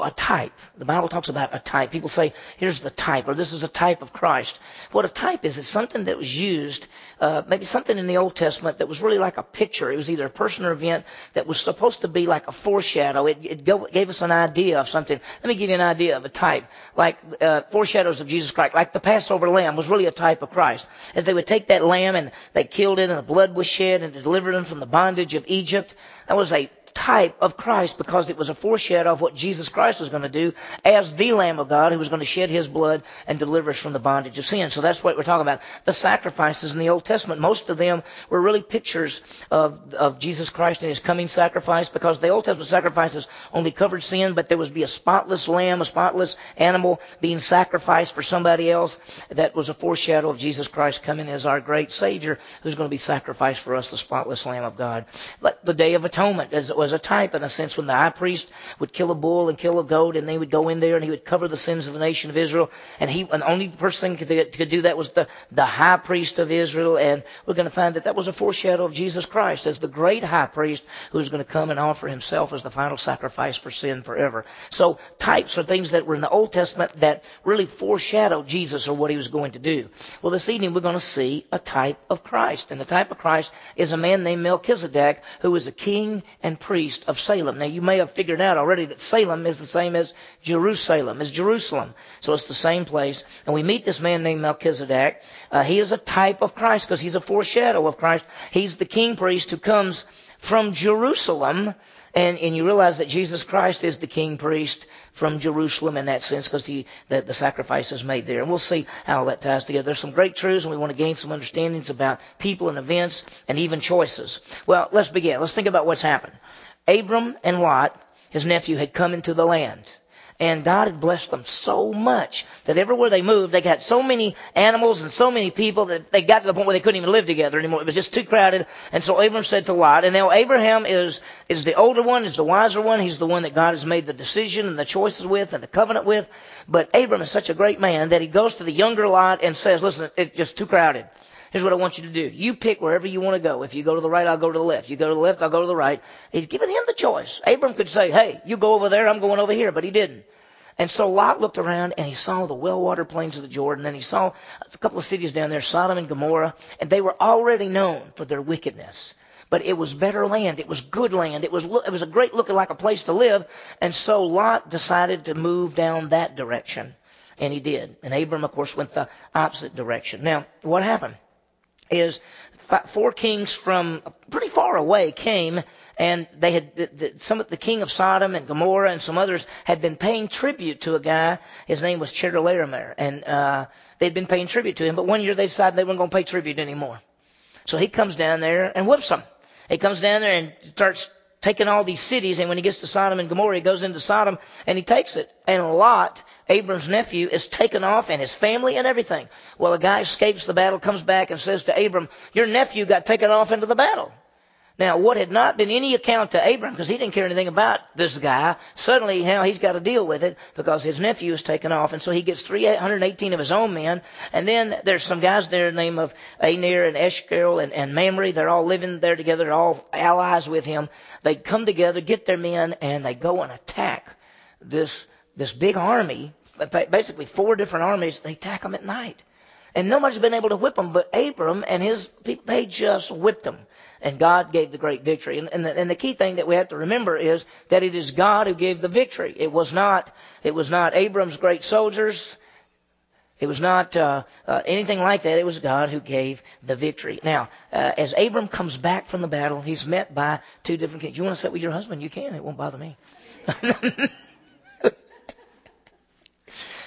a type. The Bible talks about a type. People say, here's the type, or this is a type of Christ. What a type is, it's something that was used, uh, maybe something in the Old Testament that was really like a picture. It was either a person or event that was supposed to be like a foreshadow. It, it go, gave us an idea of something. Let me give you an idea of a type. Like uh, foreshadows of Jesus Christ. Like the Passover lamb was really a type of Christ. As they would take that lamb and they killed it and the blood was shed and delivered them from the bondage of Egypt. That was a type of Christ because it was a foreshadow of what Jesus Christ was going to do as the Lamb of God who was going to shed his blood and deliver us from the bondage of sin. So that's what we're talking about. The sacrifices in the Old Testament, most of them were really pictures of, of Jesus Christ and his coming sacrifice because the Old Testament sacrifices only covered sin, but there was be a spotless lamb, a spotless animal being sacrificed for somebody else. That was a foreshadow of Jesus Christ coming as our great Savior who's going to be sacrificed for us, the spotless Lamb of God. But the Day of Atonement, as it was a type in a sense when the high priest would kill a bull and kill a goat and they would go in there and he would cover the sins of the nation of Israel and he and the only person could, could do that was the, the high priest of Israel and we're going to find that that was a foreshadow of Jesus Christ as the great high priest who was going to come and offer himself as the final sacrifice for sin forever. So types are things that were in the Old Testament that really foreshadowed Jesus or what he was going to do. Well, this evening we're going to see a type of Christ and the type of Christ is a man named Melchizedek who was a king and priest priest of Salem. Now you may have figured out already that Salem is the same as Jerusalem, is Jerusalem. So it's the same place. And we meet this man named Melchizedek. Uh, he is a type of Christ because he's a foreshadow of Christ. He's the king priest who comes from Jerusalem. And, and you realize that Jesus Christ is the king priest from Jerusalem in that sense because the, the sacrifice is made there. And we'll see how that ties together. There's some great truths and we want to gain some understandings about people and events and even choices. Well, let's begin. Let's think about what's happened. Abram and Lot, his nephew, had come into the land. And God had blessed them so much that everywhere they moved, they got so many animals and so many people that they got to the point where they couldn't even live together anymore. It was just too crowded. And so Abram said to Lot, and now Abraham is, is the older one, is the wiser one. He's the one that God has made the decision and the choices with and the covenant with. But Abram is such a great man that he goes to the younger Lot and says, listen, it's just too crowded. Here's what I want you to do. You pick wherever you want to go. If you go to the right, I'll go to the left. You go to the left, I'll go to the right. He's giving him the choice. Abram could say, hey, you go over there, I'm going over here, but he didn't. And so Lot looked around and he saw the well-watered plains of the Jordan and he saw a couple of cities down there, Sodom and Gomorrah, and they were already known for their wickedness. But it was better land. It was good land. It was, it was a great looking like a place to live. And so Lot decided to move down that direction. And he did. And Abram, of course, went the opposite direction. Now, what happened? Is four kings from pretty far away came and they had the, the, some of the king of Sodom and Gomorrah and some others had been paying tribute to a guy. His name was Chedorlaomer, and uh, they'd been paying tribute to him. But one year they decided they weren't going to pay tribute anymore. So he comes down there and whoops them. He comes down there and starts taking all these cities. And when he gets to Sodom and Gomorrah, he goes into Sodom and he takes it. And a Lot Abram's nephew is taken off and his family and everything. Well, a guy escapes the battle, comes back and says to Abram, your nephew got taken off into the battle. Now, what had not been any account to Abram, because he didn't care anything about this guy, suddenly now he's got to deal with it because his nephew is taken off, and so he gets 318 of his own men, and then there's some guys there named of Aner and Eshcol and, and Mamre. They're all living there together, they're all allies with him. They come together, get their men, and they go and attack this this big army basically four different armies, they attack them at night. And nobody's been able to whip them, but Abram and his people, they just whipped them. And God gave the great victory. And, and, the, and the key thing that we have to remember is that it is God who gave the victory. It was not, it was not Abram's great soldiers. It was not uh, uh, anything like that. It was God who gave the victory. Now, uh, as Abram comes back from the battle, he's met by two different kings. You want to sit with your husband? You can. It won't bother me.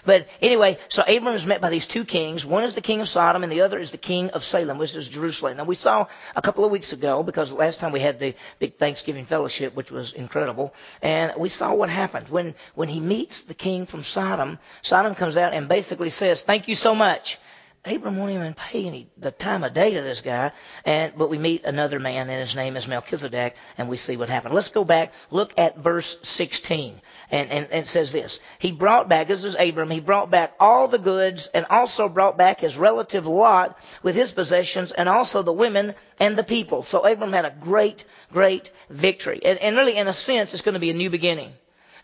But anyway, so Abram is met by these two kings. One is the king of Sodom and the other is the king of Salem, which is Jerusalem. Now we saw a couple of weeks ago, because last time we had the big Thanksgiving fellowship, which was incredible, and we saw what happened. When, when he meets the king from Sodom, Sodom comes out and basically says, thank you so much. Abram won't even pay any the time of day to this guy. And but we meet another man, and his name is Melchizedek, and we see what happened. Let's go back. Look at verse 16, and, and, and it says this: He brought back. This is Abram. He brought back all the goods, and also brought back his relative Lot with his possessions, and also the women and the people. So Abram had a great, great victory, and, and really, in a sense, it's going to be a new beginning.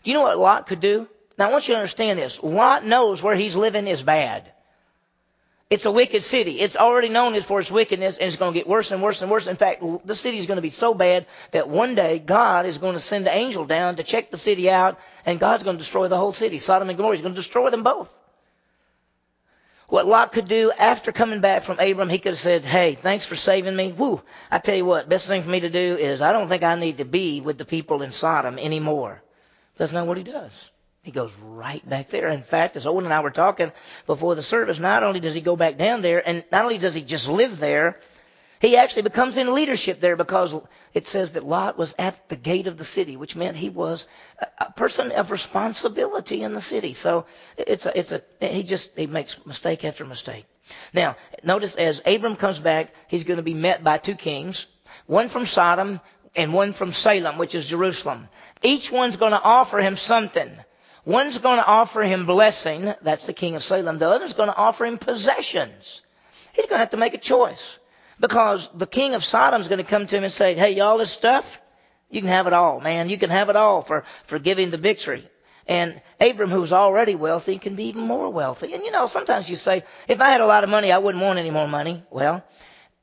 Do you know what Lot could do? Now I want you to understand this. Lot knows where he's living is bad. It's a wicked city. It's already known as for its wickedness and it's going to get worse and worse and worse. In fact, the city is going to be so bad that one day God is going to send an angel down to check the city out and God's going to destroy the whole city. Sodom and Gomorrah is going to destroy them both. What Lot could do after coming back from Abram, he could have said, Hey, thanks for saving me. Woo, I tell you what, best thing for me to do is I don't think I need to be with the people in Sodom anymore. That's not what he does. He goes right back there. In fact, as Owen and I were talking before the service, not only does he go back down there, and not only does he just live there, he actually becomes in leadership there because it says that Lot was at the gate of the city, which meant he was a person of responsibility in the city. So it's a, it's a, he just, he makes mistake after mistake. Now, notice as Abram comes back, he's going to be met by two kings, one from Sodom and one from Salem, which is Jerusalem. Each one's going to offer him something. One's going to offer him blessing. That's the king of Salem. The other's going to offer him possessions. He's going to have to make a choice. Because the king of Sodom's going to come to him and say, hey, all this stuff, you can have it all, man. You can have it all for, for giving the victory. And Abram, who's already wealthy, can be even more wealthy. And you know, sometimes you say, if I had a lot of money, I wouldn't want any more money. Well,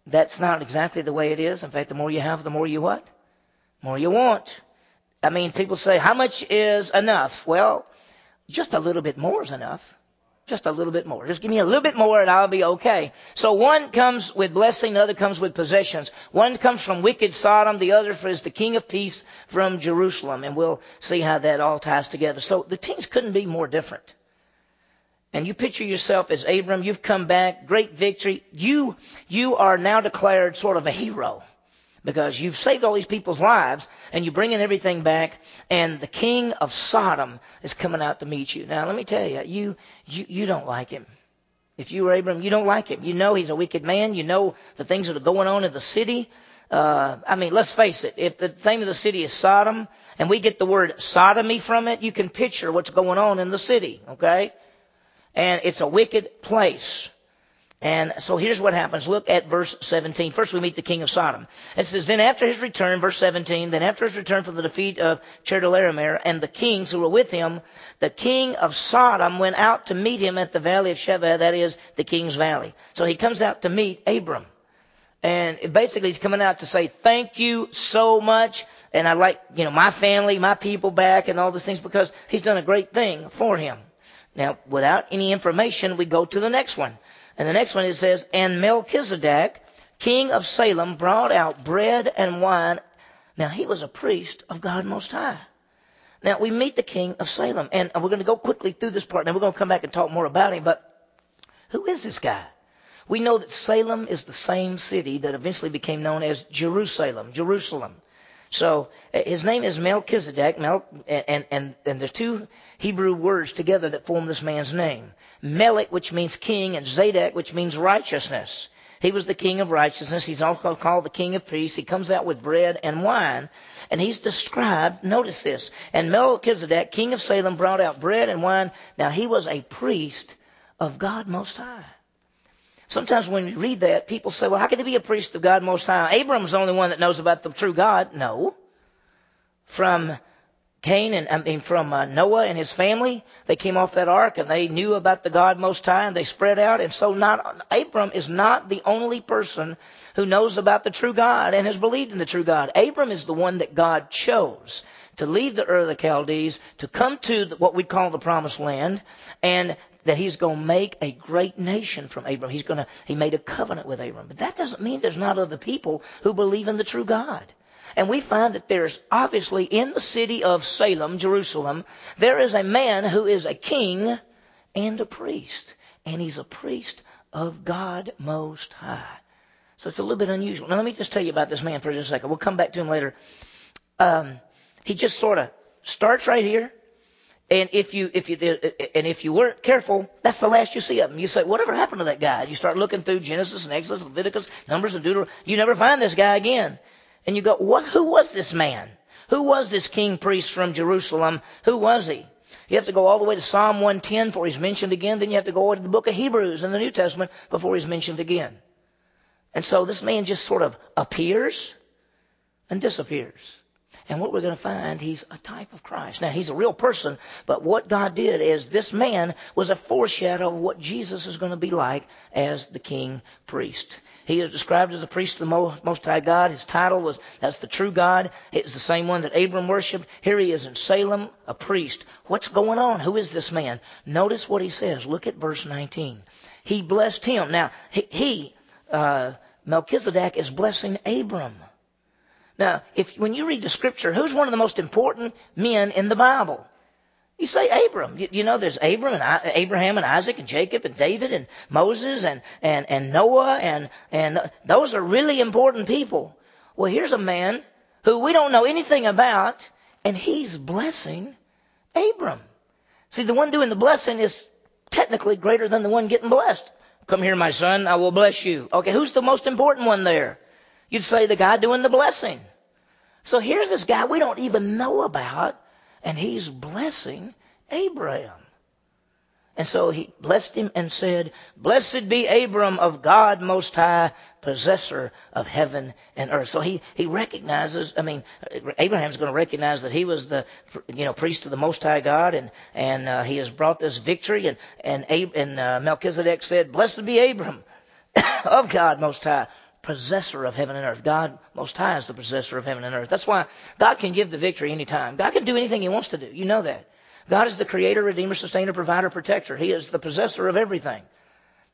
that's not exactly the way it is. In fact, the more you have, the more you what? More you want. I mean, people say, how much is enough? Well, just a little bit more is enough. Just a little bit more. Just give me a little bit more and I'll be okay. So one comes with blessing, the other comes with possessions. One comes from wicked Sodom, the other is the King of Peace from Jerusalem. And we'll see how that all ties together. So the teams couldn't be more different. And you picture yourself as Abram, you've come back, great victory. You, you are now declared sort of a hero because you've saved all these people's lives and you're bringing everything back and the king of Sodom is coming out to meet you. Now let me tell you, you, you, you don't like him. If you were Abram, you don't like him. You know he's a wicked man. You know the things that are going on in the city. Uh, I mean, let's face it. If the name of the city is Sodom and we get the word sodomy from it, you can picture what's going on in the city. Okay? And it's a wicked place. And so here's what happens. Look at verse 17. First we meet the king of Sodom. It says, Then after his return, verse 17, then after his return from the defeat of Chedorlaomer and the kings who were with him, the king of Sodom went out to meet him at the valley of Shaveh, that is the king's valley. So he comes out to meet Abram. And basically he's coming out to say, thank you so much. And I like, you know, my family, my people back and all these things because he's done a great thing for him. Now, without any information, we go to the next one. And the next one it says, And Melchizedek, king of Salem, brought out bread and wine. Now he was a priest of God Most High. Now we meet the king of Salem, and we're going to go quickly through this part, and we're going to come back and talk more about him. But who is this guy? We know that Salem is the same city that eventually became known as Jerusalem. Jerusalem. So uh, his name is Melchizedek, Mel, and, and, and there's two Hebrew words together that form this man's name. Melech, which means king, and Zadok, which means righteousness. He was the king of righteousness. He's also called the king of peace. He comes out with bread and wine. And he's described, notice this, and Melchizedek, king of Salem, brought out bread and wine. Now he was a priest of God Most High. Sometimes when you read that, people say, well, how can he be a priest of God Most High? Abram's the only one that knows about the true God. No. From Cain and I mean from uh, Noah and his family, they came off that ark and they knew about the God Most High and they spread out. And so not Abram is not the only person who knows about the true God and has believed in the true God. Abram is the one that God chose to leave the Ur of the Chaldees, to come to what we call the Promised Land, and that he's going to make a great nation from Abram. He's going to, he made a covenant with Abram. But that doesn't mean there's not other people who believe in the true God. And we find that there's obviously in the city of Salem, Jerusalem, there is a man who is a king and a priest. And he's a priest of God Most High. So it's a little bit unusual. Now let me just tell you about this man for just a second. We'll come back to him later. Um, he just sort of starts right here and if you, if you, and if you weren't careful, that's the last you see of him. You say, whatever happened to that guy? You start looking through Genesis and Exodus, Leviticus, Numbers and Deuteronomy. You never find this guy again. And you go, what, who was this man? Who was this king priest from Jerusalem? Who was he? You have to go all the way to Psalm 110 before he's mentioned again. Then you have to go to the book of Hebrews in the New Testament before he's mentioned again. And so this man just sort of appears and disappears. And what we're going to find, he's a type of Christ. Now, he's a real person, but what God did is this man was a foreshadow of what Jesus is going to be like as the king priest. He is described as a priest of the Most High God. His title was, that's the true God. It's the same one that Abram worshiped. Here he is in Salem, a priest. What's going on? Who is this man? Notice what he says. Look at verse 19. He blessed him. Now, he, he uh, Melchizedek is blessing Abram. Now, if when you read the scripture, who's one of the most important men in the Bible? You say Abram. You, you know, there's Abram and I, Abraham and Isaac and Jacob and David and Moses and, and, and Noah and, and those are really important people. Well, here's a man who we don't know anything about and he's blessing Abram. See, the one doing the blessing is technically greater than the one getting blessed. Come here, my son, I will bless you. Okay, who's the most important one there? You'd say the guy doing the blessing. So here's this guy we don't even know about and he's blessing Abraham. And so he blessed him and said, Blessed be Abram of God Most High, possessor of heaven and earth. So he, he recognizes, I mean, Abraham's going to recognize that he was the, you know, priest of the Most High God and, and, uh, he has brought this victory and, and, and, uh, Melchizedek said, Blessed be Abram of God Most High, possessor of heaven and earth. God Most High is the possessor of heaven and earth. That's why God can give the victory anytime. God can do anything He wants to do. You know that. God is the creator, redeemer, sustainer, provider, protector. He is the possessor of everything.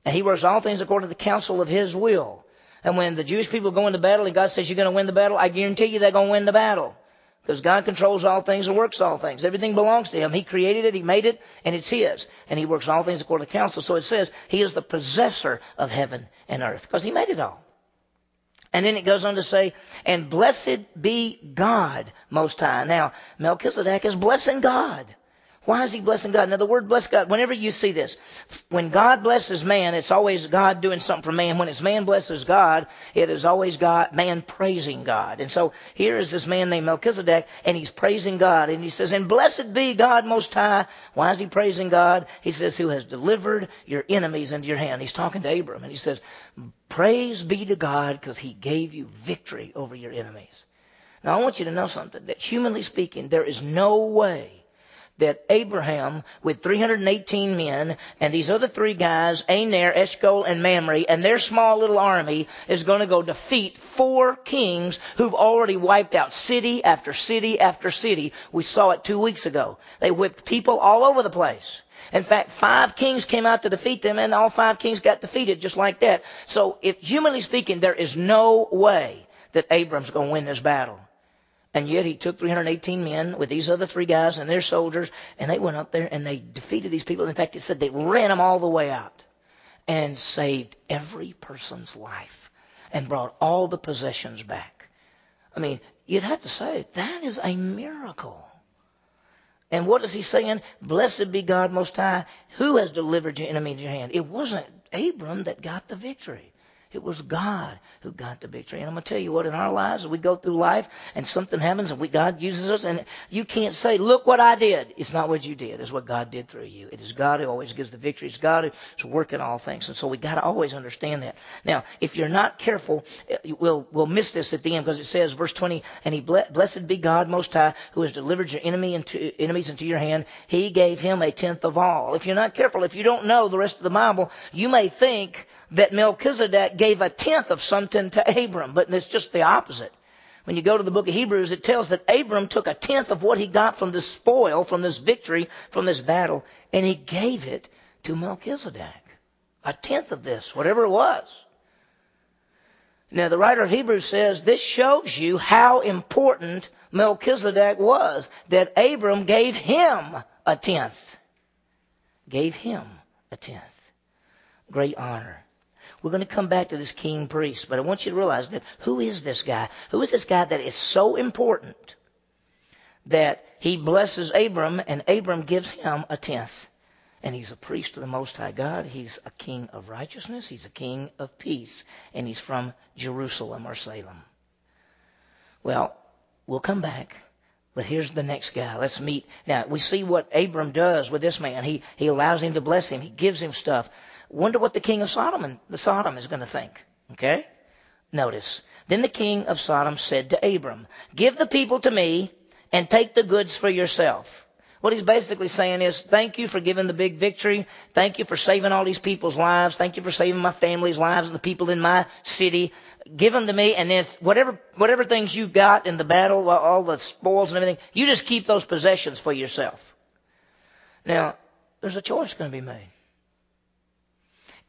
And He works all things according to the counsel of His will. And when the Jewish people go into battle and God says you're going to win the battle, I guarantee you they're going to win the battle. Because God controls all things and works all things. Everything belongs to Him. He created it, He made it, and it's His. And He works all things according to counsel. So it says He is the possessor of heaven and earth. Because He made it all. And then it goes on to say, and blessed be God Most High. Now, Melchizedek is blessing God. Why is he blessing God? Now, the word bless God, whenever you see this, when God blesses man, it's always God doing something for man. When it's man blesses God, it is always God, man praising God. And so here is this man named Melchizedek, and he's praising God. And he says, and blessed be God Most High. Why is he praising God? He says, who has delivered your enemies into your hand. He's talking to Abram, and he says, praise be to God because he gave you victory over your enemies. Now, I want you to know something, that humanly speaking, there is no way that Abraham, with 318 men, and these other three guys, Aner, Eshcol, and Mamre, and their small little army, is going to go defeat four kings who've already wiped out city after city after city. We saw it two weeks ago. They whipped people all over the place. In fact, five kings came out to defeat them, and all five kings got defeated just like that. So, if humanly speaking, there is no way that Abram's going to win this battle. And yet he took 318 men with these other three guys and their soldiers, and they went up there and they defeated these people. In fact, it said they ran them all the way out and saved every person's life and brought all the possessions back. I mean, you'd have to say that is a miracle. And what is he saying? Blessed be God Most High, who has delivered your enemy into your hand. It wasn't Abram that got the victory. It was God who got the victory. And I'm going to tell you what, in our lives, we go through life and something happens and we, God uses us and you can't say, look what I did. It's not what you did. It's what God did through you. It is God who always gives the victory. It's God who's working all things. And so we got to always understand that. Now, if you're not careful, eh, we'll, we'll miss this at the end because it says, verse 20, and he blessed be God most high who has delivered your enemy into, enemies into your hand. He gave him a tenth of all. If you're not careful, if you don't know the rest of the Bible, you may think that Melchizedek gave a tenth of something to Abram, but it's just the opposite. When you go to the book of Hebrews, it tells that Abram took a tenth of what he got from this spoil, from this victory, from this battle, and he gave it to Melchizedek. A tenth of this, whatever it was. Now, the writer of Hebrews says this shows you how important Melchizedek was, that Abram gave him a tenth. Gave him a tenth. Great honor. We're going to come back to this king priest, but I want you to realize that who is this guy? Who is this guy that is so important that he blesses Abram and Abram gives him a tenth? And he's a priest of the Most High God. He's a king of righteousness. He's a king of peace. And he's from Jerusalem or Salem. Well, we'll come back. But here's the next guy. Let's meet. Now, we see what Abram does with this man. He, he allows him to bless him. He gives him stuff. Wonder what the king of Sodom and the Sodom is going to think. Okay? Notice. Then the king of Sodom said to Abram, Give the people to me and take the goods for yourself. What he's basically saying is, thank you for giving the big victory. Thank you for saving all these people's lives. Thank you for saving my family's lives and the people in my city. Give them to me, and then whatever whatever things you got in the battle, all the spoils and everything, you just keep those possessions for yourself. Now, there's a choice going to be made.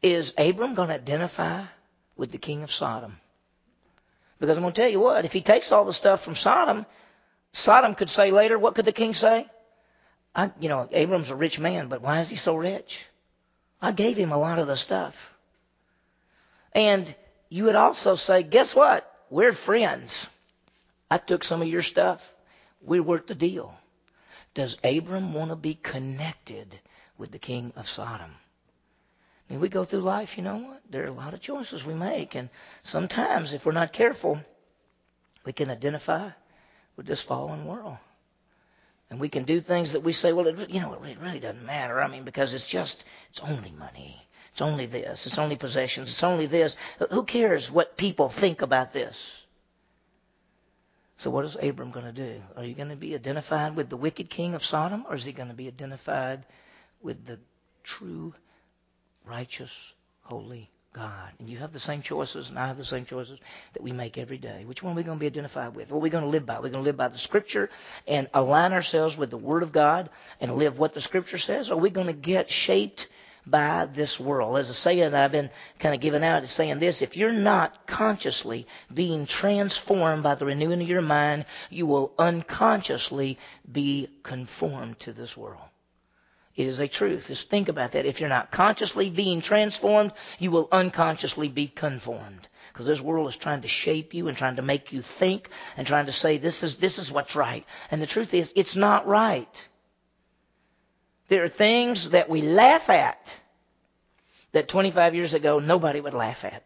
Is Abram going to identify with the king of Sodom? Because I'm going to tell you what, if he takes all the stuff from Sodom, Sodom could say later, what could the king say? I, you know, Abram's a rich man, but why is he so rich? I gave him a lot of the stuff. And you would also say, guess what? We're friends. I took some of your stuff. We worked the deal. Does Abram want to be connected with the king of Sodom? I mean, we go through life, you know what? There are a lot of choices we make. And sometimes, if we're not careful, we can identify with this fallen world. And we can do things that we say, well, it, you know, it really doesn't matter. I mean, because it's just, it's only money. It's only this. It's only possessions. It's only this. Who cares what people think about this? So what is Abram going to do? Are you going to be identified with the wicked king of Sodom, or is he going to be identified with the true righteous, holy God. And you have the same choices, and I have the same choices that we make every day. Which one are we going to be identified with? What are we going to live by? We're going to live by the Scripture and align ourselves with the Word of God and live what the Scripture says? Or are we going to get shaped by this world? There's a saying that I've been kind of giving out. It's saying this if you're not consciously being transformed by the renewing of your mind, you will unconsciously be conformed to this world. It is a truth. Just think about that. If you're not consciously being transformed, you will unconsciously be conformed. Because this world is trying to shape you and trying to make you think and trying to say this is, this is what's right. And the truth is, it's not right. There are things that we laugh at that 25 years ago nobody would laugh at.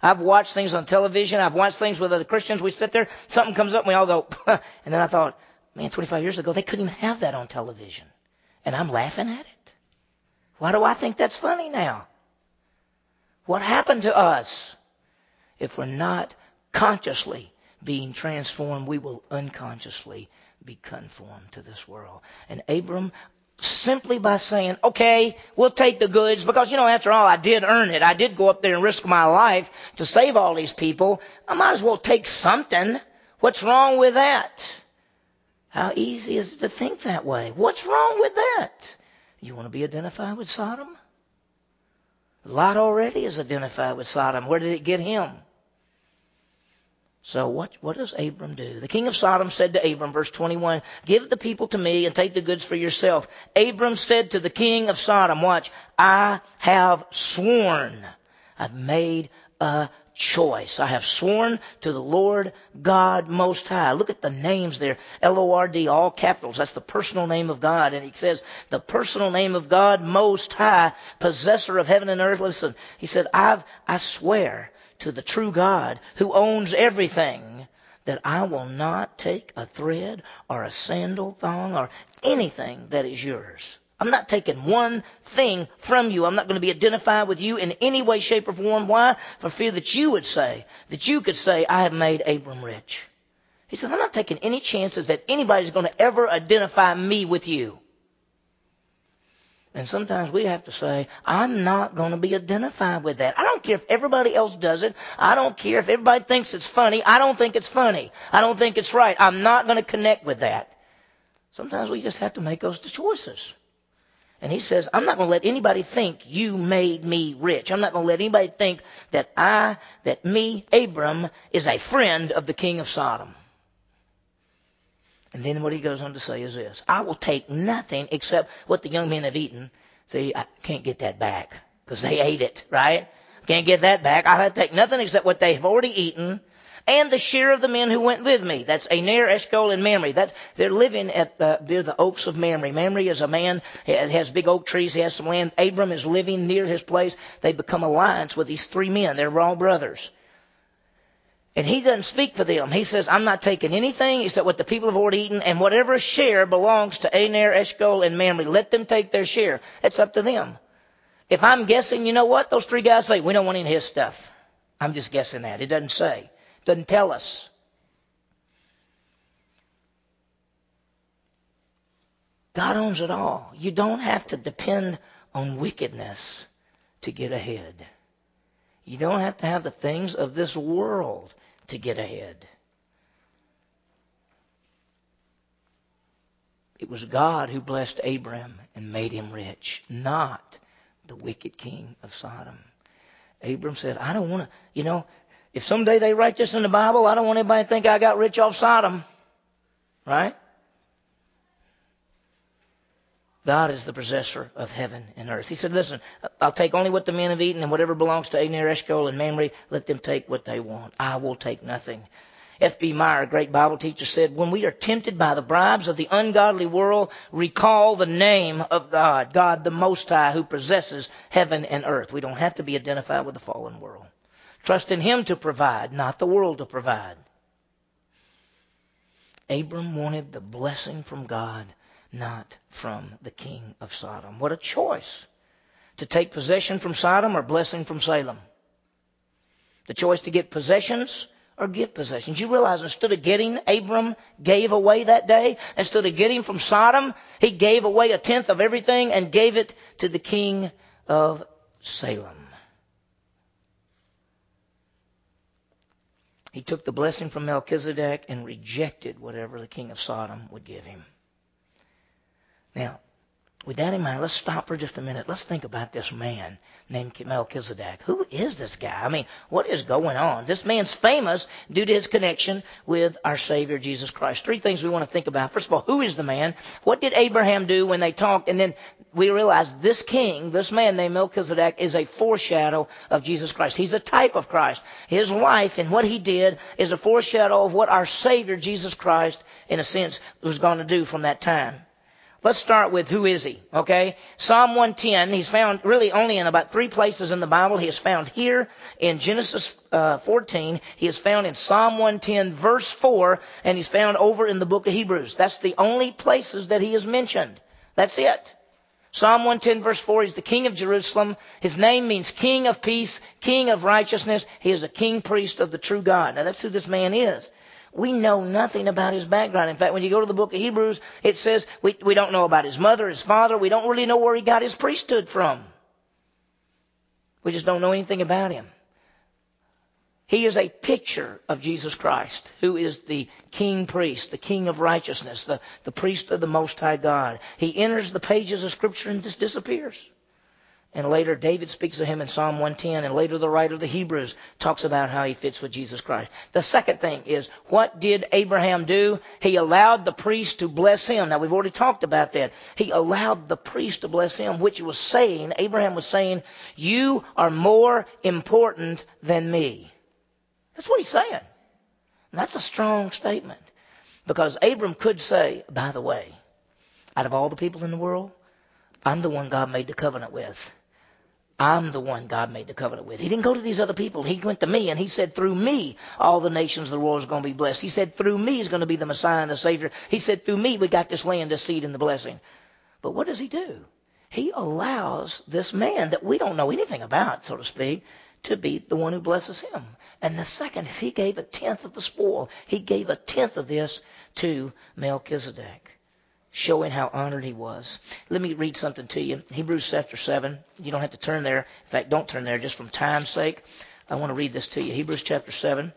I've watched things on television. I've watched things with other Christians. We sit there, something comes up, and we all go, and then I thought, man, 25 years ago they couldn't even have that on television and I'm laughing at it? Why do I think that's funny now? What happened to us? If we're not consciously being transformed, we will unconsciously be conformed to this world. And Abram, simply by saying, okay, we'll take the goods, because, you know, after all, I did earn it. I did go up there and risk my life to save all these people. I might as well take something. What's wrong with that? How easy is it to think that way? What's wrong with that? You want to be identified with Sodom? Lot already is identified with Sodom. Where did it get him? So what, what does Abram do? The king of Sodom said to Abram, verse 21, Give the people to me and take the goods for yourself. Abram said to the king of Sodom, watch, I have sworn. I've made a choice. I have sworn to the Lord God Most High. Look at the names there. L-O-R-D, all capitals. That's the personal name of God. And he says, the personal name of God Most High, possessor of heaven and earth. Listen, he said, I've, I swear to the true God who owns everything that I will not take a thread or a sandal thong or anything that is yours. I'm not taking one thing from you. I'm not going to be identified with you in any way, shape, or form. Why? For fear that you would say, that you could say, I have made Abram rich. He said, I'm not taking any chances that anybody's going to ever identify me with you. And sometimes we have to say, I'm not going to be identified with that. I don't care if everybody else does it. I don't care if everybody thinks it's funny. I don't think it's funny. I don't think it's right. I'm not going to connect with that. Sometimes we just have to make those choices. And he says, I'm not going to let anybody think you made me rich. I'm not going to let anybody think that I, that me, Abram, is a friend of the king of Sodom. And then what he goes on to say is this I will take nothing except what the young men have eaten. See, I can't get that back because they ate it, right? Can't get that back. I have to take nothing except what they have already eaten and the share of the men who went with me. That's Aner, Eshcol, and Mamre. That's, they're living at the, near the oaks of Mamre. Mamre is a man, he has big oak trees, he has some land. Abram is living near his place. They become alliance with these three men. They're all brothers. And he doesn't speak for them. He says, I'm not taking anything except what the people have already eaten, and whatever share belongs to Aner, Eshcol, and Mamre. Let them take their share. It's up to them. If I'm guessing, you know what? Those three guys say, we don't want any of his stuff. I'm just guessing that. It doesn't say. Doesn't tell us. God owns it all. You don't have to depend on wickedness to get ahead. You don't have to have the things of this world to get ahead. It was God who blessed Abram and made him rich, not the wicked king of Sodom. Abram said, I don't want to, you know, if someday they write this in the Bible, I don't want anybody to think I got rich off Sodom. Right? God is the possessor of heaven and earth. He said, Listen, I'll take only what the men have eaten, and whatever belongs to Aner, Eshcol, and Mamre, let them take what they want. I will take nothing. F.B. Meyer, a great Bible teacher, said, When we are tempted by the bribes of the ungodly world, recall the name of God, God the Most High, who possesses heaven and earth. We don't have to be identified with the fallen world. Trust in Him to provide, not the world to provide. Abram wanted the blessing from God, not from the king of Sodom. What a choice! To take possession from Sodom or blessing from Salem. The choice to get possessions or give possessions. You realize instead of getting, Abram gave away that day. Instead of getting from Sodom, he gave away a tenth of everything and gave it to the king of Salem. He took the blessing from Melchizedek and rejected whatever the king of Sodom would give him. Now, with that in mind, let's stop for just a minute. Let's think about this man named Melchizedek. Who is this guy? I mean, what is going on? This man's famous due to his connection with our Savior Jesus Christ. Three things we want to think about. First of all, who is the man? What did Abraham do when they talked? And then we realize this king, this man named Melchizedek, is a foreshadow of Jesus Christ. He's a type of Christ. His life and what he did is a foreshadow of what our Savior Jesus Christ, in a sense, was going to do from that time. Let's start with who is he, okay? Psalm 110, he's found really only in about three places in the Bible. He is found here in Genesis uh, 14. He is found in Psalm 110 verse 4, and he's found over in the book of Hebrews. That's the only places that he is mentioned. That's it. Psalm 110 verse 4, he's the king of Jerusalem. His name means king of peace, king of righteousness. He is a king priest of the true God. Now that's who this man is. We know nothing about his background. In fact, when you go to the book of Hebrews, it says we, we don't know about his mother, his father. We don't really know where he got his priesthood from. We just don't know anything about him. He is a picture of Jesus Christ, who is the king priest, the king of righteousness, the, the priest of the Most High God. He enters the pages of Scripture and just disappears. And later, David speaks of him in Psalm 110, and later the writer of the Hebrews talks about how he fits with Jesus Christ. The second thing is, what did Abraham do? He allowed the priest to bless him. Now, we've already talked about that. He allowed the priest to bless him, which was saying, Abraham was saying, you are more important than me. That's what he's saying. And that's a strong statement. Because Abram could say, by the way, out of all the people in the world, I'm the one God made the covenant with. I'm the one God made the covenant with. He didn't go to these other people. He went to me and he said, through me, all the nations of the world is going to be blessed. He said, through me is going to be the Messiah and the Savior. He said, through me, we got this land, this seed, and the blessing. But what does he do? He allows this man that we don't know anything about, so to speak, to be the one who blesses him. And the second, he gave a tenth of the spoil. He gave a tenth of this to Melchizedek showing how honored he was. Let me read something to you. Hebrews chapter 7. You don't have to turn there. In fact, don't turn there just from time's sake. I want to read this to you. Hebrews chapter 7.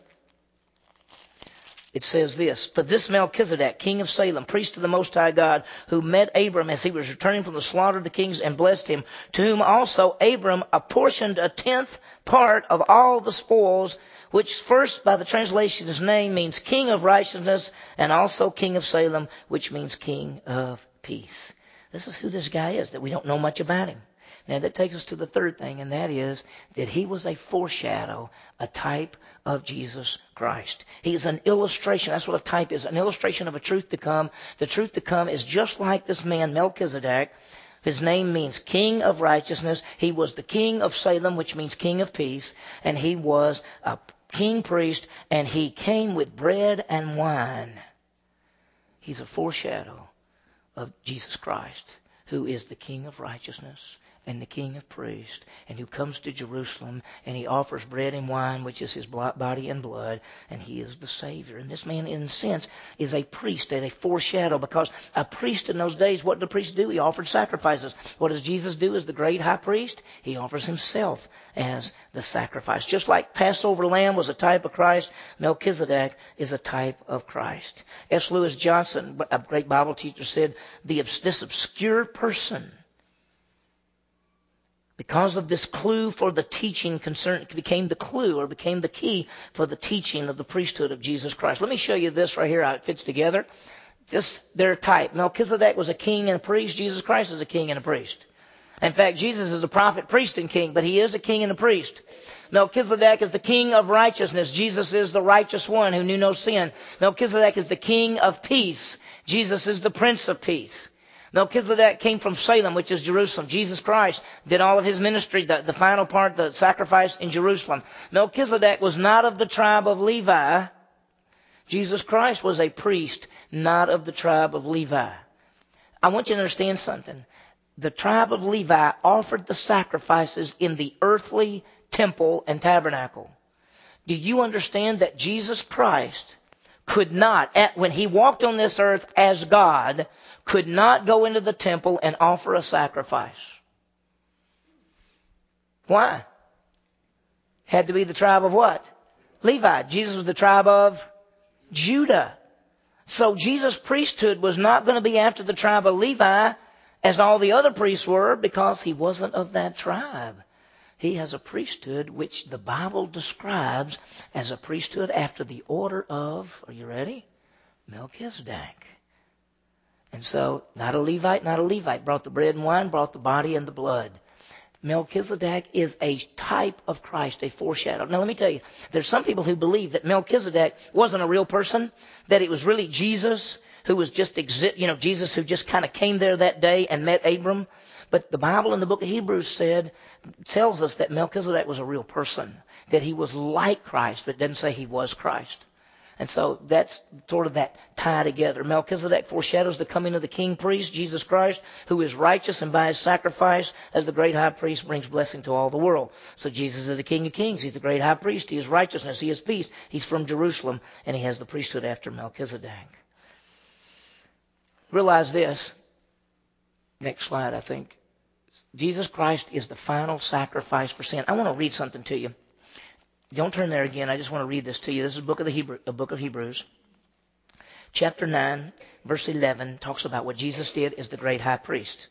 It says this, For this Melchizedek, king of Salem, priest of the Most High God, who met Abram as he was returning from the slaughter of the kings and blessed him, to whom also Abram apportioned a tenth part of all the spoils which first by the translation his name means King of Righteousness and also King of Salem, which means King of Peace. This is who this guy is, that we don't know much about him. Now that takes us to the third thing, and that is that he was a foreshadow, a type of Jesus Christ. He's an illustration. That's what a type is, an illustration of a truth to come. The truth to come is just like this man Melchizedek, his name means King of Righteousness. He was the King of Salem, which means King of Peace, and he was a king priest, and he came with bread and wine. He's a foreshadow of Jesus Christ, who is the King of righteousness and the King of priests, and who comes to Jerusalem and he offers bread and wine, which is his body and blood, and he is the Savior. And this man, in a sense, is a priest and a foreshadow because a priest in those days, what did the priest do? He offered sacrifices. What does Jesus do as the great high priest? He offers himself as the sacrifice. Just like Passover lamb was a type of Christ, Melchizedek is a type of Christ. S. Lewis Johnson, a great Bible teacher, said, this obscure person because of this clue for the teaching concern became the clue or became the key for the teaching of the priesthood of Jesus Christ. Let me show you this right here how it fits together. Just their type. Melchizedek was a king and a priest. Jesus Christ is a king and a priest. In fact, Jesus is a prophet, priest, and king, but he is a king and a priest. Melchizedek is the king of righteousness. Jesus is the righteous one who knew no sin. Melchizedek is the king of peace. Jesus is the prince of peace. Melchizedek came from Salem, which is Jerusalem. Jesus Christ did all of his ministry, the, the final part, the sacrifice in Jerusalem. Melchizedek was not of the tribe of Levi. Jesus Christ was a priest, not of the tribe of Levi. I want you to understand something. The tribe of Levi offered the sacrifices in the earthly temple and tabernacle. Do you understand that Jesus Christ could not, when he walked on this earth as God, could not go into the temple and offer a sacrifice. Why? Had to be the tribe of what? Levi. Jesus was the tribe of Judah. So Jesus' priesthood was not going to be after the tribe of Levi as all the other priests were because he wasn't of that tribe. He has a priesthood which the Bible describes as a priesthood after the order of, are you ready? Melchizedek. And so, not a Levite, not a Levite, brought the bread and wine, brought the body and the blood. Melchizedek is a type of Christ, a foreshadow. Now let me tell you, there's some people who believe that Melchizedek wasn't a real person, that it was really Jesus who was just exist, you know, Jesus who just kind of came there that day and met Abram. But the Bible in the book of Hebrews said, tells us that Melchizedek was a real person, that he was like Christ, but doesn't say he was Christ. And so that's sort of that tie together. Melchizedek foreshadows the coming of the king priest, Jesus Christ, who is righteous and by his sacrifice, as the great high priest, brings blessing to all the world. So Jesus is the king of kings. He's the great high priest. He is righteousness. He is peace. He's from Jerusalem, and he has the priesthood after Melchizedek. Realize this. Next slide, I think. Jesus Christ is the final sacrifice for sin. I want to read something to you. Don't turn there again. I just want to read this to you. This is book of the Hebrew, a book of Hebrews. Chapter 9, verse 11 talks about what Jesus did as the great high priest.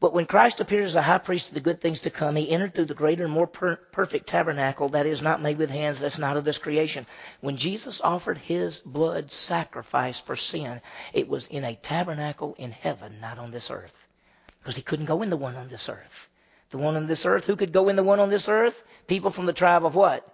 But when Christ appeared as a high priest of the good things to come, he entered through the greater and more per- perfect tabernacle that is not made with hands, that's not of this creation. When Jesus offered his blood sacrifice for sin, it was in a tabernacle in heaven, not on this earth. Because he couldn't go in the one on this earth the one on this earth. Who could go in the one on this earth? People from the tribe of what?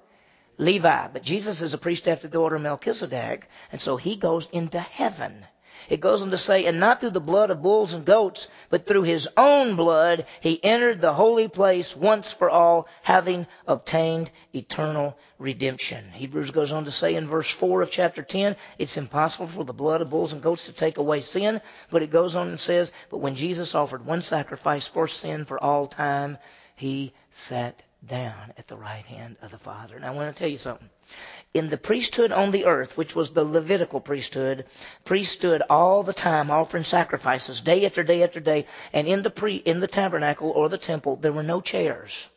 Levi. But Jesus is a priest after the order of Melchizedek, and so he goes into heaven. It goes on to say, and not through the blood of bulls and goats, but through his own blood, he entered the holy place once for all, having obtained eternal redemption. Hebrews goes on to say in verse 4 of chapter 10, it's impossible for the blood of bulls and goats to take away sin, but it goes on and says, but when Jesus offered one sacrifice for sin for all time, he sat down at the right hand of the Father. Now I want to tell you something in the priesthood on the earth, which was the Levitical priesthood, priests stood all the time offering sacrifices day after day after day. And in the pre, in the tabernacle or the temple, there were no chairs.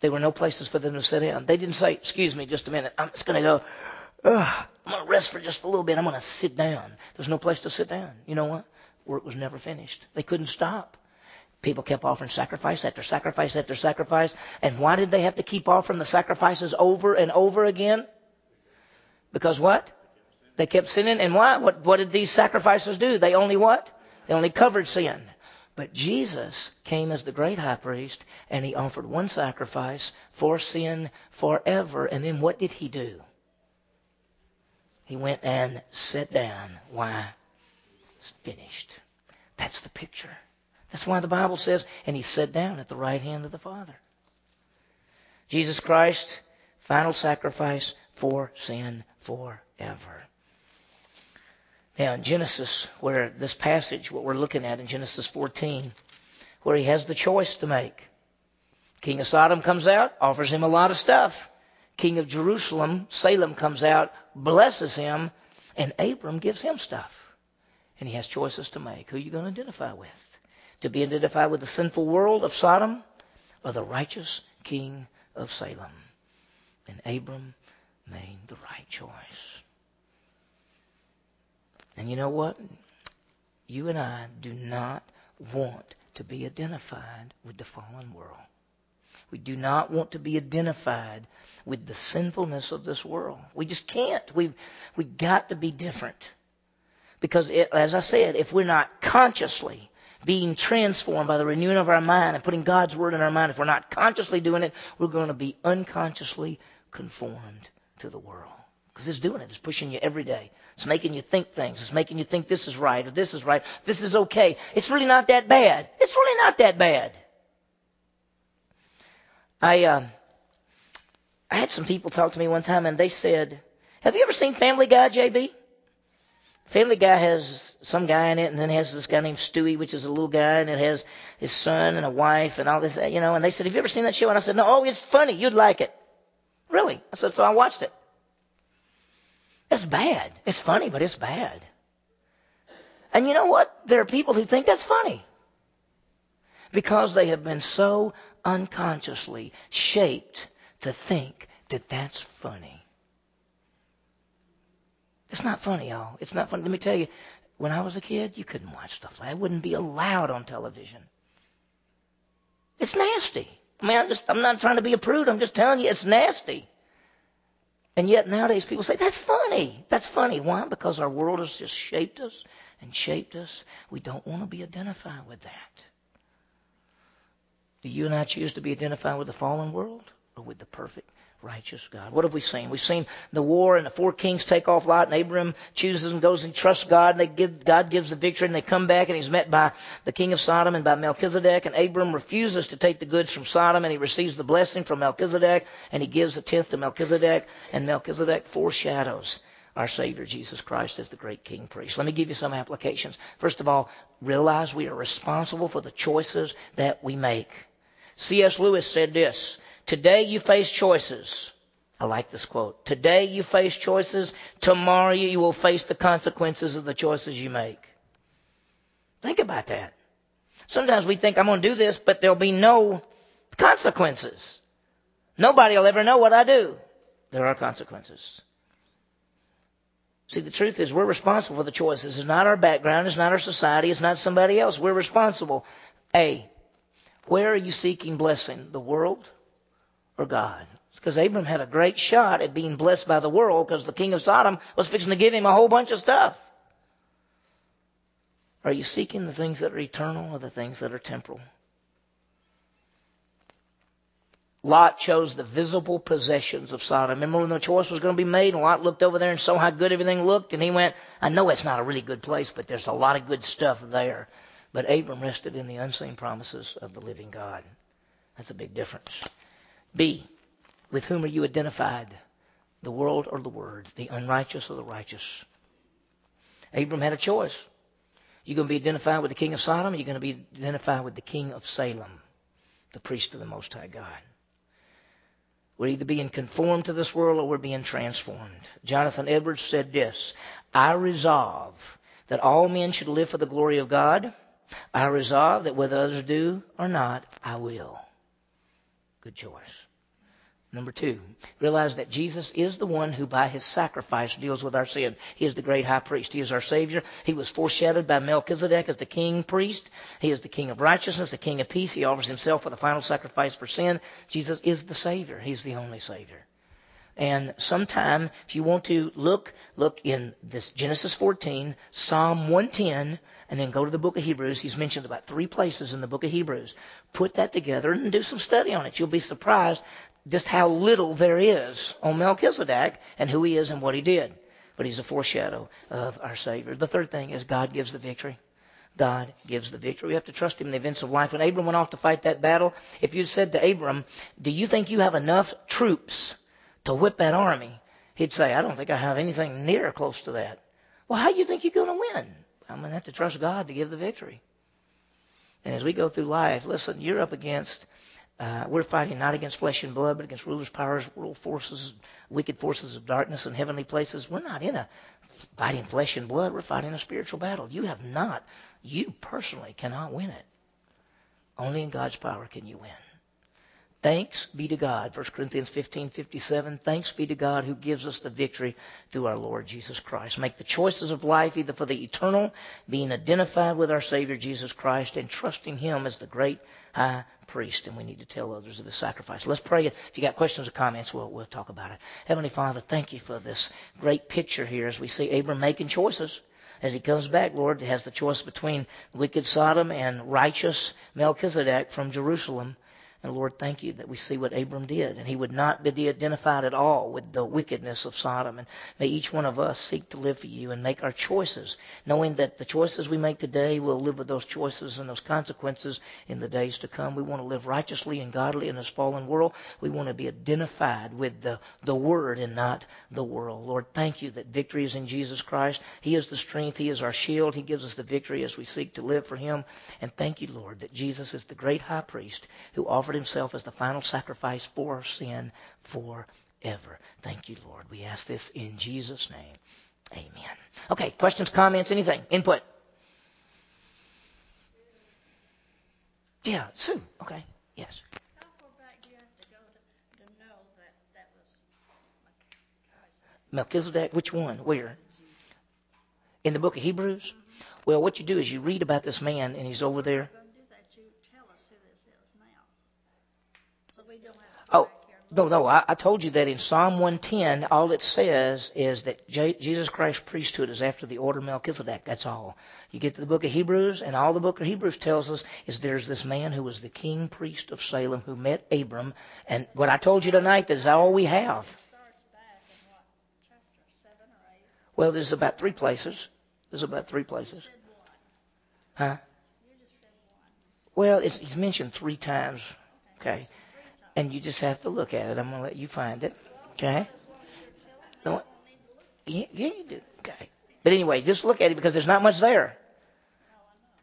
There were no places for them to sit down. They didn't say, excuse me just a minute, I'm just going to go, Ugh, I'm going to rest for just a little bit. I'm going to sit down. There's no place to sit down. You know what? Work was never finished. They couldn't stop. People kept offering sacrifice after sacrifice after sacrifice. And why did they have to keep offering the sacrifices over and over again? Because what? They kept sinning. And why? What, what did these sacrifices do? They only what? They only covered sin. But Jesus came as the great high priest and he offered one sacrifice for sin forever. And then what did he do? He went and sat down. Why? It's finished. That's the picture. That's why the Bible says, and he sat down at the right hand of the Father. Jesus Christ, final sacrifice for sin forever. Now in Genesis, where this passage, what we're looking at in Genesis 14, where he has the choice to make. King of Sodom comes out, offers him a lot of stuff. King of Jerusalem, Salem comes out, blesses him, and Abram gives him stuff. And he has choices to make. Who are you going to identify with? To be identified with the sinful world of Sodom or the righteous king of Salem? And Abram made the right choice. And you know what? You and I do not want to be identified with the fallen world. We do not want to be identified with the sinfulness of this world. We just can't. We've, we've got to be different. Because, it, as I said, if we're not consciously being transformed by the renewing of our mind and putting God's Word in our mind, if we're not consciously doing it, we're going to be unconsciously conformed to the world. Because it's doing it. It's pushing you every day. It's making you think things. It's making you think this is right or this is right. This is okay. It's really not that bad. It's really not that bad. I uh, I had some people talk to me one time and they said, "Have you ever seen Family Guy, JB?" Family Guy has some guy in it, and then has this guy named Stewie, which is a little guy, and it has his son and a wife and all this, you know. And they said, "Have you ever seen that show?" And I said, "No, oh, it's funny. You'd like it." Really? I said, so I watched it. It's bad. It's funny, but it's bad. And you know what? There are people who think that's funny because they have been so unconsciously shaped to think that that's funny. It's not funny, y'all. It's not funny. Let me tell you, when I was a kid, you couldn't watch stuff like that. It wouldn't be allowed on television. It's nasty. I mean, I'm just, I'm not trying to be a prude. I'm just telling you it's nasty. And yet nowadays people say, that's funny. That's funny. Why? Because our world has just shaped us and shaped us. We don't want to be identified with that. Do you and I choose to be identified with the fallen world or with the perfect righteous God. What have we seen? We've seen the war and the four kings take off Lot and Abram chooses and goes and trusts God and give, God gives the victory and they come back and he's met by the king of Sodom and by Melchizedek and Abram refuses to take the goods from Sodom and he receives the blessing from Melchizedek and he gives a tenth to Melchizedek and Melchizedek foreshadows our Savior Jesus Christ as the great King Priest. Let me give you some applications. First of all, realize we are responsible for the choices that we make. C.S. Lewis said this, Today you face choices. I like this quote. Today you face choices. Tomorrow you will face the consequences of the choices you make. Think about that. Sometimes we think I'm going to do this, but there'll be no consequences. Nobody will ever know what I do. There are consequences. See, the truth is we're responsible for the choices. It's not our background. It's not our society. It's not somebody else. We're responsible. A. Where are you seeking blessing? The world or God. Because Abram had a great shot at being blessed by the world because the king of Sodom was fixing to give him a whole bunch of stuff. Are you seeking the things that are eternal or the things that are temporal? Lot chose the visible possessions of Sodom. Remember when the choice was going to be made Lot looked over there and saw how good everything looked and he went, I know it's not a really good place, but there's a lot of good stuff there. But Abram rested in the unseen promises of the living God. That's a big difference. B. With whom are you identified? The world or the word? The unrighteous or the righteous? Abram had a choice. You're going to be identified with the king of Sodom, you're going to be identified with the king of Salem, the priest of the Most High God. We're either being conformed to this world or we're being transformed. Jonathan Edwards said this I resolve that all men should live for the glory of God. I resolve that whether others do or not, I will. Good choice. Number two, realize that Jesus is the one who by his sacrifice deals with our sin. He is the great high priest. He is our Savior. He was foreshadowed by Melchizedek as the king priest. He is the king of righteousness, the king of peace. He offers himself for the final sacrifice for sin. Jesus is the Savior. He's the only Savior. And sometime, if you want to look, look in this Genesis 14, Psalm 110, and then go to the book of Hebrews. He's mentioned about three places in the book of Hebrews. Put that together and do some study on it. You'll be surprised just how little there is on Melchizedek and who he is and what he did. But he's a foreshadow of our Savior. The third thing is God gives the victory. God gives the victory. We have to trust him in the events of life. When Abram went off to fight that battle, if you said to Abram, Do you think you have enough troops to whip that army? He'd say, I don't think I have anything near close to that. Well, how do you think you're going to win? I'm going to have to trust God to give the victory. And as we go through life, listen, you're up against, uh, we're fighting not against flesh and blood, but against rulers, powers, world forces, wicked forces of darkness in heavenly places. We're not in a fighting flesh and blood. We're fighting a spiritual battle. You have not, you personally cannot win it. Only in God's power can you win. Thanks be to God. 1 Corinthians 15:57. Thanks be to God who gives us the victory through our Lord Jesus Christ. Make the choices of life either for the eternal, being identified with our Savior Jesus Christ, and trusting Him as the great high priest. And we need to tell others of His sacrifice. Let's pray. If you got questions or comments, we'll, we'll talk about it. Heavenly Father, thank you for this great picture here as we see Abram making choices as he comes back, Lord, he has the choice between wicked Sodom and righteous Melchizedek from Jerusalem. And Lord, thank you that we see what Abram did. And he would not be identified at all with the wickedness of Sodom. And may each one of us seek to live for you and make our choices, knowing that the choices we make today will live with those choices and those consequences in the days to come. We want to live righteously and godly in this fallen world. We want to be identified with the, the Word and not the world. Lord, thank you that victory is in Jesus Christ. He is the strength. He is our shield. He gives us the victory as we seek to live for Him. And thank you, Lord, that Jesus is the great high priest who offered offered himself as the final sacrifice for sin forever. Thank you, Lord. We ask this in Jesus' name. Amen. Okay, questions, comments, anything? Input? Yeah, Sue. Okay, yes. Melchizedek, which one? Where? In the book of Hebrews? Well, what you do is you read about this man, and he's over there. Oh, no, no. I, I told you that in Psalm 110, all it says is that J- Jesus Christ's priesthood is after the order of Melchizedek. That's all. You get to the book of Hebrews, and all the book of Hebrews tells us is there's this man who was the king priest of Salem who met Abram. And what I told you tonight is all we have. Well, there's about three places. There's about three places. Huh? Well, it's, it's mentioned three times. Okay and you just have to look at it. I'm going to let you find it. Okay? Yeah, yeah, you do. Okay. But anyway, just look at it because there's not much there.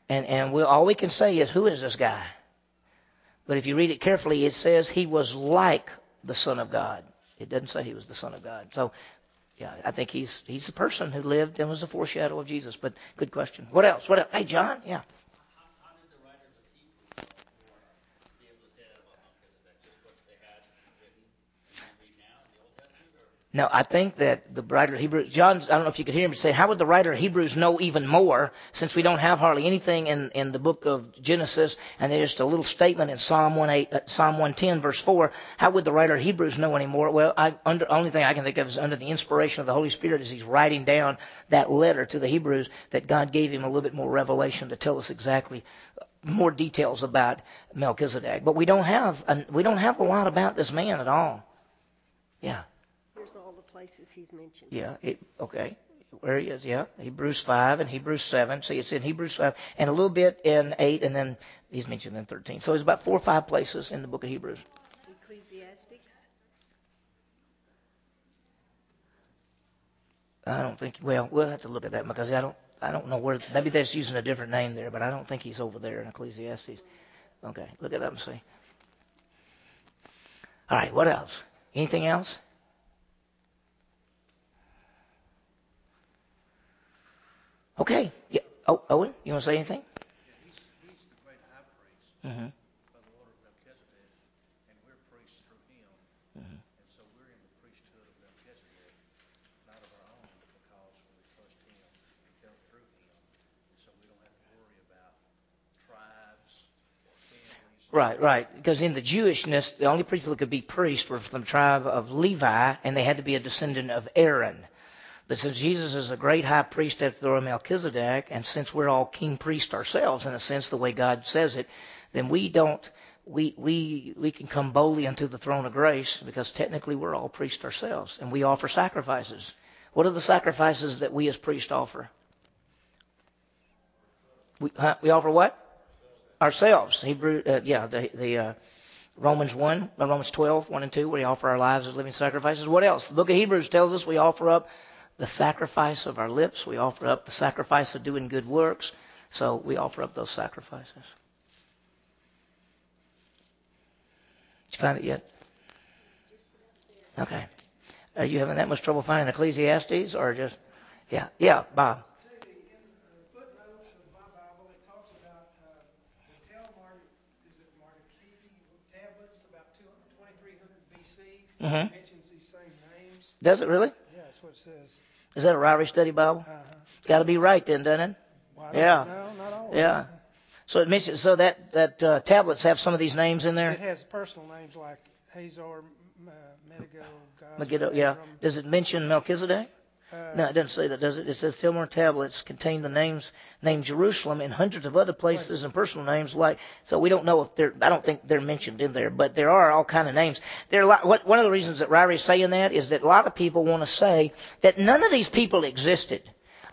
And and we all we can say is who is this guy? But if you read it carefully, it says he was like the Son of God. It doesn't say he was the Son of God. So yeah, I think he's he's the person who lived and was a foreshadow of Jesus. But good question. What else? What else? Hey, John. Yeah. Now, I think that the writer of Hebrews, John, I don't know if you could hear him say, how would the writer of Hebrews know even more since we don't have hardly anything in, in the book of Genesis and there's just a little statement in Psalm 1, uh, Psalm 110 verse 4. How would the writer of Hebrews know any more? Well, I, under, only thing I can think of is under the inspiration of the Holy Spirit as he's writing down that letter to the Hebrews that God gave him a little bit more revelation to tell us exactly more details about Melchizedek. But we don't have, we don't have a lot about this man at all. Yeah places he's mentioned. Yeah. It, okay. Where he is, yeah. Hebrews 5 and Hebrews 7. See, it's in Hebrews 5 and a little bit in 8, and then he's mentioned in 13. So it's about four or five places in the book of Hebrews. Ecclesiastics? I don't think. Well, we'll have to look at that because I don't. I don't know where. Maybe they're just using a different name there, but I don't think he's over there in Ecclesiastes. Okay, look it up and see. All right, what else? Anything else? Okay. Yeah. Oh, Owen, you want to say anything? Yeah, he's, he's the great high priest mm-hmm. by the order of Melchizedek, and we're priests through him. Mm-hmm. And so we're in the priesthood of Melchizedek, not of our own, because we trust him and go through him. And so we don't have to worry about tribes or families. Right, right. Because in the Jewishness, the only people that could be priests were from the tribe of Levi, and they had to be a descendant of Aaron. But since Jesus is a great high priest after the order of Melchizedek, and since we're all king priests ourselves, in a sense, the way God says it, then we don't, we, we, we can come boldly unto the throne of grace because technically we're all priests ourselves and we offer sacrifices. What are the sacrifices that we as priests offer? We, huh, we offer what? Ourselves. Hebrew, uh, yeah, the, the, uh, Romans 1, uh, Romans 12, 1 and 2, where we offer our lives as living sacrifices. What else? The book of Hebrews tells us we offer up the sacrifice of our lips. We offer up the sacrifice of doing good works. So we offer up those sacrifices. Did you find it yet? Okay. Are you having that much trouble finding Ecclesiastes or just. Yeah, yeah, Bob. Mm-hmm. Mentions these same names. Does it really? Yeah, that's what it says. Is that a Ryrie Study Bible? Uh-huh. Got to be right then, doesn't it? Well, Yeah. not. Yeah. So it mentions so that that uh, tablets have some of these names in there. It has personal names like Hazor, M- uh, Medigo, Gaza, Megiddo, yeah. Does it mention Melchizedek? Uh, No, it doesn't say that, does it? It says Tilmar tablets contain the names named Jerusalem and hundreds of other places and personal names like. So we don't know if they're. I don't think they're mentioned in there, but there are all kind of names. There are a lot, what, one of the reasons that Ryrie's saying that is that a lot of people want to say that none of these people existed.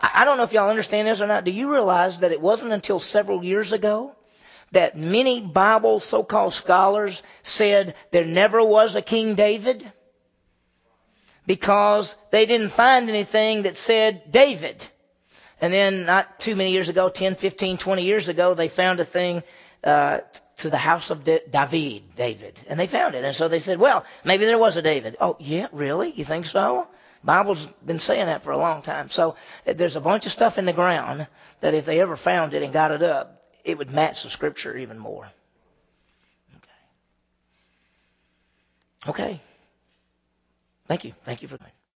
I, I don't know if y'all understand this or not. Do you realize that it wasn't until several years ago that many Bible so-called scholars said there never was a King David? Because they didn't find anything that said David. And then not too many years ago, 10, 15, 20 years ago, they found a thing uh, to the house of Da- David, David. And they found it. And so they said, well, maybe there was a David. Oh, yeah, really? You think so? Bible's been saying that for a long time. So uh, there's a bunch of stuff in the ground that if they ever found it and got it up, it would match the scripture even more. Okay. Okay. Thank you. Thank you for that.